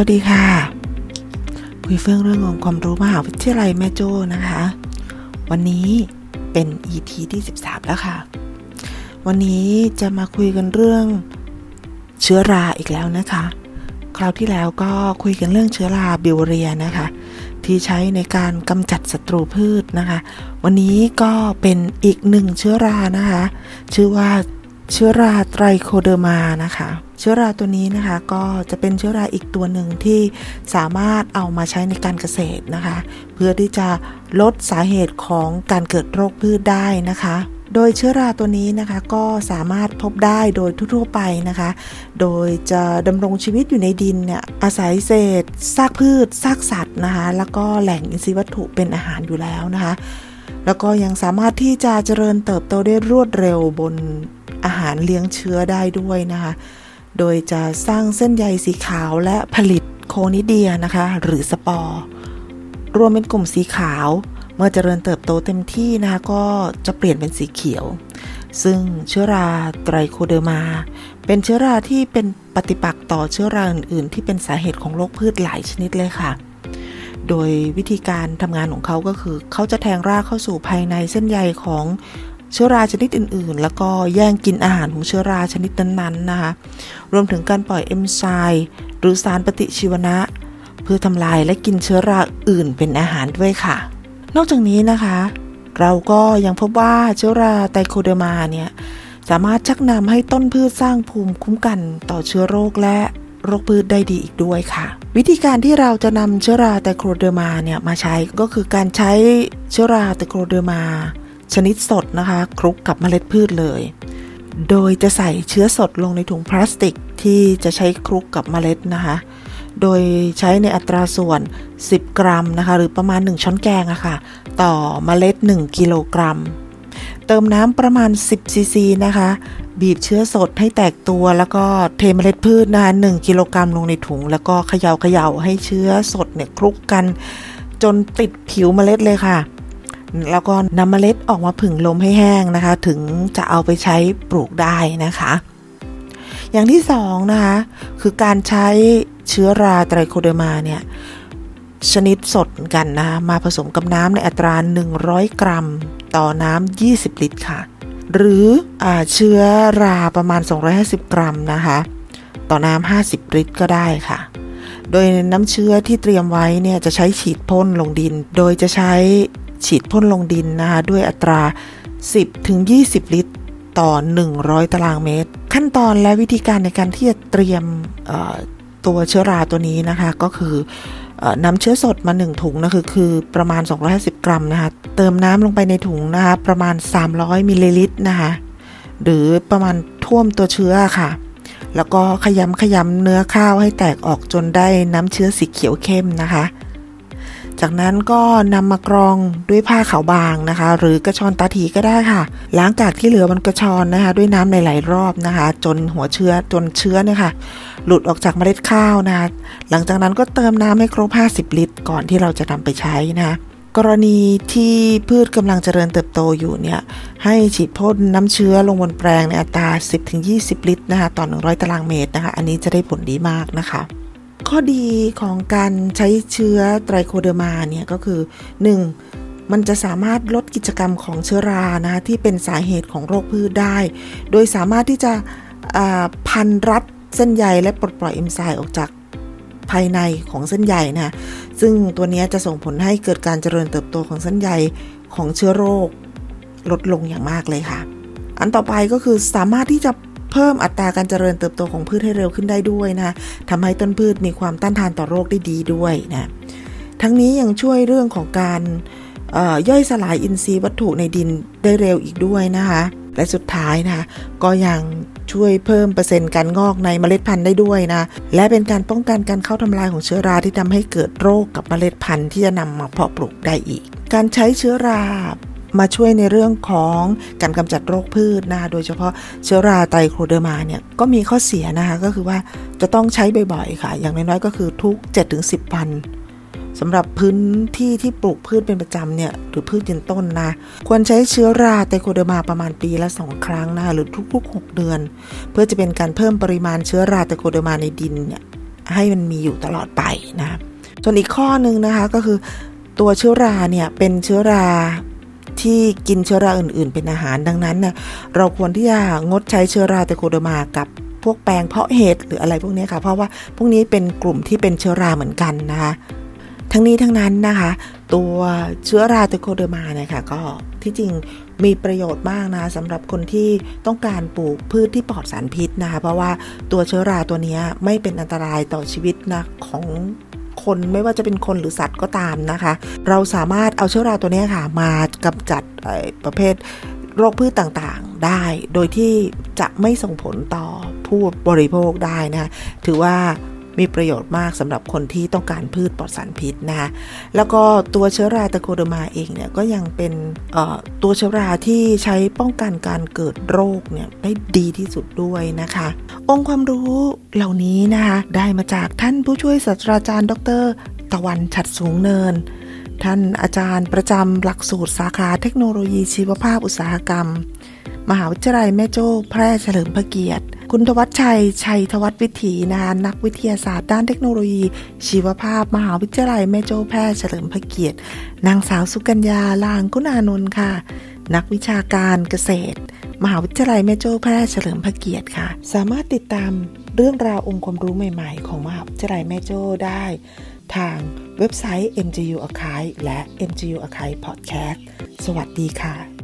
วัสดีค่ะ คุยเฟื่องเรื่ององค์ความรู้มหาวิทยาลัยแม่โจ้นะคะ วันนี้เป็น EP ที่ 13 แล้วค่ะ วันนี้จะมาคุยกันเรื่องเชื้อราอีกแล้วนะคะ คราวที่แล้วก็คุยกันเรื่องเชื้อราบิวเรียนะคะ ที่ใช้ในการกำจัดศัตรูพืชนะคะ วันนี้ก็เป็นอีกหนึ่งเชื้อรานะคะ ชื่อว่า เชื้อราไตรโคเดอร์มานะคะ เชื้อราตัวนี้นะคะก็จะเป็นเชื้อราอีกตัวหนึ่งที่สามารถเอามาใช้ในการเกษตรนะคะ เพื่อที่จะลดสาเหตุของการเกิดโรคพืชได้นะคะโดยเชื้อราตัวนี้นะคะก็สามารถพบได้โดยทั่วๆไปนะคะ โดยจะดำรงชีวิตอยู่ในดินเนี่ยอาศัยเศษซากพืชซากสัตว์นะคะ แล้วก็แหล่งอินทรีย์วัตถุเป็นอาหารอยู่แล้วนะคะ แล้วก็ยังสามารถที่จะเจริญเติบโตได้รวดเร็วบน อาหารเลี้ยงเชื้อได้ด้วยนะคะ โดยจะสร้างเส้นใยสีขาวและผลิต conidia นะคะ หรือสปอร์ รวมเป็นกลุ่มสีขาว เมื่อเจริญเติบโตเต็มที่นะคะก็จะเปลี่ยนเป็นสีเขียว ซึ่งเชื้อราไตรโคเดอร์มา เป็นเชื้อราที่เป็นปฏิปักษ์ต่อเชื้อราอื่นๆ ที่เป็นสาเหตุของโรคพืชหลายชนิดเลยค่ะโดยวิธีการทำงานของเขาก็คือ เขาจะแทงรากเข้าสู่ภายในเส้นใยของ เชื้อราชนิดอื่นๆ แล้วก็แย่งกินอาหารของเชื้อราชนิดนั้นๆนะคะ รวมถึงการปล่อยเอนไซม์หรือสารปฏิชีวนะ เพื่อทำลายและกินเชื้อราอื่นเป็นอาหารด้วยค่ะ นอกจากนี้นะคะ เราก็ยังพบว่าเชื้อราไตรโคเดอร์มาเนี่ยสามารถชักนำให้ต้นพืชสร้างภูมิคุ้มกันต่อเชื้อโรคและโรคพืชได้ดีอีกด้วยค่ะ วิธีการที่เราจะนำเชื้อราไตรโคเดอร์มาเนี่ยมาใช้ก็คือการใช้เชื้อราไตรโคเดอร์มา ชนิดสดนะคะคลุกกับเมล็ดพืชเลย โดยจะใส่เชื้อสดลงในถุงพลาสติกที่จะใช้คลุกกับเมล็ดนะคะ โดยใช้ในอัตราส่วน 10 กรัมนะคะ หรือประมาณ 1 ช้อนแกงอะค่ะ ต่อเมล็ด 1 กิโลกรัม เติมน้ำประมาณ 10 ซีซีนะคะ บีบเชื้อสดให้แตกตัว แล้วก็เทเมล็ดพืชนะคะ 1 กิโลกรัมลงในถุง แล้วก็เขย่าเขย่าให้เชื้อสดเนี่ยคลุกกัน จนติดผิวเมล็ดเลยค่ะ แล้วก็นำเมล็ดออกมาผึ่งลมให้แห้งนะคะ ถึงจะเอาไปใช้ปลูกได้นะคะ อย่างที่สองนะคะคือการใช้เชื้อราไตรโคเดมาเนี่ยชนิดสดกันนะมาผสมกับน้ำในอัตรา 100 กรัม ต่อน้ำ 20 ลิตรค่ะ หรืออเชื้อราประมาณ 250 กรัมนะคะ ต่อน้ำ 50 ลิตรก็ได้ค่ะ โดยน้ำเชื้อที่เตรียมไว้เนี่ยจะใช้ฉีดพ่นลงดิน โดยจะใช้ ฉีดพ่นลงดินนะคะด้วยอัตรา 10-20 ลิตรต่อ 100 ตารางเมตร ขั้นตอนและวิธีการในการที่จะเตรียมตัวเชื้อราตัวนี้นะคะก็คือนำเชื้อสดมา 1 ถุงนะคือคือประมาณ 250 กรัมนะคะเติมน้ำลงไปในถุงนะคะประมาณ 300มิลลิลิตรนะคะหรือประมาณท่วมตัวเชื้อค่ะ แล้วก็ขยำขยำเนื้อข้าวให้แตกออกจนได้น้ำเชื้อสีเขียวเข้มนะคะ จากนั้นก็นำมากรองด้วยผ้าขาวบางนะคะ หรือกระชอนตาถีก็ได้ค่ะล้างกากที่เหลือบนกระชอนนะคะ ด้วยน้ำหลาย ๆ รอบนะคะ จนหัวเชื้อจนเชื้อเนี่ยค่ะ หลุดออกจากเมล็ดข้าวนะคะ หลังจากนั้นก็เติมน้ำให้ครบ 50 ลิตร ก่อนที่เราจะนำไปใช้นะคะกรณีที่พืชกำลังเจริญเติบโตอยู่เนี่ยให้ฉีดพ่นน้ำเชื้อลงบนแปลงในอัตรา 10-20 ลิตรนะคะต่อ 100 ตารางเมตรนะคะ อันนี้จะได้ผลดีมากนะคะ ข้อดีของการใช้เชื้อไตรโคเดอร์มาเนี่ยก็คือ 1. มันจะสามารถลดกิจกรรมของเชื้อรานะที่เป็นสาเหตุของโรคพืชได้ โดยสามารถที่จะพันรัดเส้นใยและปลดปล่อยเอนไซม์ออกจากภายในของเส้นใยนะซึ่งตัวนี้จะส่งผลให้เกิดการเจริญเติบโตของเส้นใยของเชื้อโรคลดลงอย่างมากเลยค่ะ อันต่อไปก็คือสามารถที่จะ เพิ่มอัตราการเจริญเติบโตของพืชให้เร็วขึ้นได้ด้วยนะทำให้ต้นพืชมีความต้านทานต่อโรคได้ดีด้วยนะทั้งนี้ยังช่วยเรื่องของการย่อยสลายอินทรีย์วัตถุในดินได้เร็วอีกด้วยนะคะและสุดท้ายนะคะก็ยังช่วยเพิ่มเปอร์เซ็นต์การงอกในเมล็ดพันธุ์ได้ด้วยนะและเป็นการป้องกันการเข้าทำลายของเชื้อราที่ทำให้เกิดโรคกับเมล็ดพันธุ์ที่จะนำมาเพาะปลูกได้อีก การใช้เชื้อรา มาช่วยในเรื่องของการกำจัดโรคพืชนะคะโดยเฉพาะเชื้อราไตโครเดอร์มาเนี่ยก็มีข้อเสียนะคะก็คือว่าจะต้องใช้บ่อยๆค่ะ อย่างน้อยๆก็คือทุก 7-10 วันสำหรับพื้นที่ที่ปลูกพืชเป็นประจำเนี่ยหรือพืชยืนต้นนะ ควรใช้เชื้อราไตรโคเดอร์มาประมาณปีละ2ครั้งนะหรือทุกๆ 6 เดือน เพื่อจะเป็นการเพิ่มปริมาณเชื้อราไตรโคเดอร์มาในดินเนี่ยให้มันมีอยู่ตลอดไปนะส่วนอีกข้อหนึ่งนะคะก็คือตัวเชื้อราเนี่ยเป็นเชื้อรา ที่กินเชื้อราอื่น ๆ เป็นอาหารดังนั้นเนี่ยเราควรที่จะงดใช้เชื้อราไตรโคเดอร์มากับพวกแปลงเพาะเห็ดหรืออะไรพวกนี้ค่ะ เพราะว่าพวกนี้เป็นกลุ่มที่เป็นเชื้อราเหมือนกันนะคะ ทั้งนี้ทั้งนั้นนะคะ ตัวเชื้อราเตโคเดอร์มาเนี่ยค่ะก็ที่จริงมีประโยชน์มากนะสำหรับคนที่ต้องการปลูกพืชที่ปลอดสารพิษนะคะ เพราะว่าตัวเชื้อราตัวนี้ไม่เป็นอันตรายต่อชีวิตนะของ คนไม่ว่าจะเป็นคนหรือสัตว์ก็ตามนะคะ เราสามารถเอาเชื้อราตัวนี้ค่ะ มากำจัดประเภทโรคพืชต่างๆได้ โดยที่จะไม่ส่งผลต่อผู้บริโภคได้นะ ถือว่า มีประโยชน์มากสำหรับคนที่ต้องการพืชปลอดสารพิษนะคะแล้วก็ตัวเชื้อราตะโคดมาเองเนี่ยก็ยังเป็นตัวเชื้อราที่ใช้ป้องกันการเกิดโรคเนี่ยได้ดีที่สุดด้วยนะคะ องค์ความรู้เหล่านี้นะคะได้มาจากท่านผู้ช่วยศาสตราจารย์ ดร ตะวันฉัดสูงเนินท่านอาจารย์ประจำหลักสูตรสาขาเทคโนโลยีชีวภาพอุตสาหกรรม มหาวิทยาลัยแม่โจ้แพร่เฉลิมพระเกียรติ คุณทวัชชัย ชัยทวัฒวิถีนะนักวิทยาศาสตร์ด้านเทคโนโลยี ชีวภาพ มหาวิทยาลัยแม่โจ้แพทย์เฉลิมพระเกียรติ นางสาวสุกัญญาลางคุณานนท์ค่ะ นักวิชาการเกษตร มหาวิทยาลัยแม่โจ้แพทย์เฉลิมพระเกียรติค่ะ สามารถติดตามเรื่องราวองค์ความรู้ใหม่ๆ ของมหาวิทยาลัยแม่โจ้ได้ ทางเว็บไซต์ MGU Archive และ MGU Archive Podcast สวัสดีค่ะ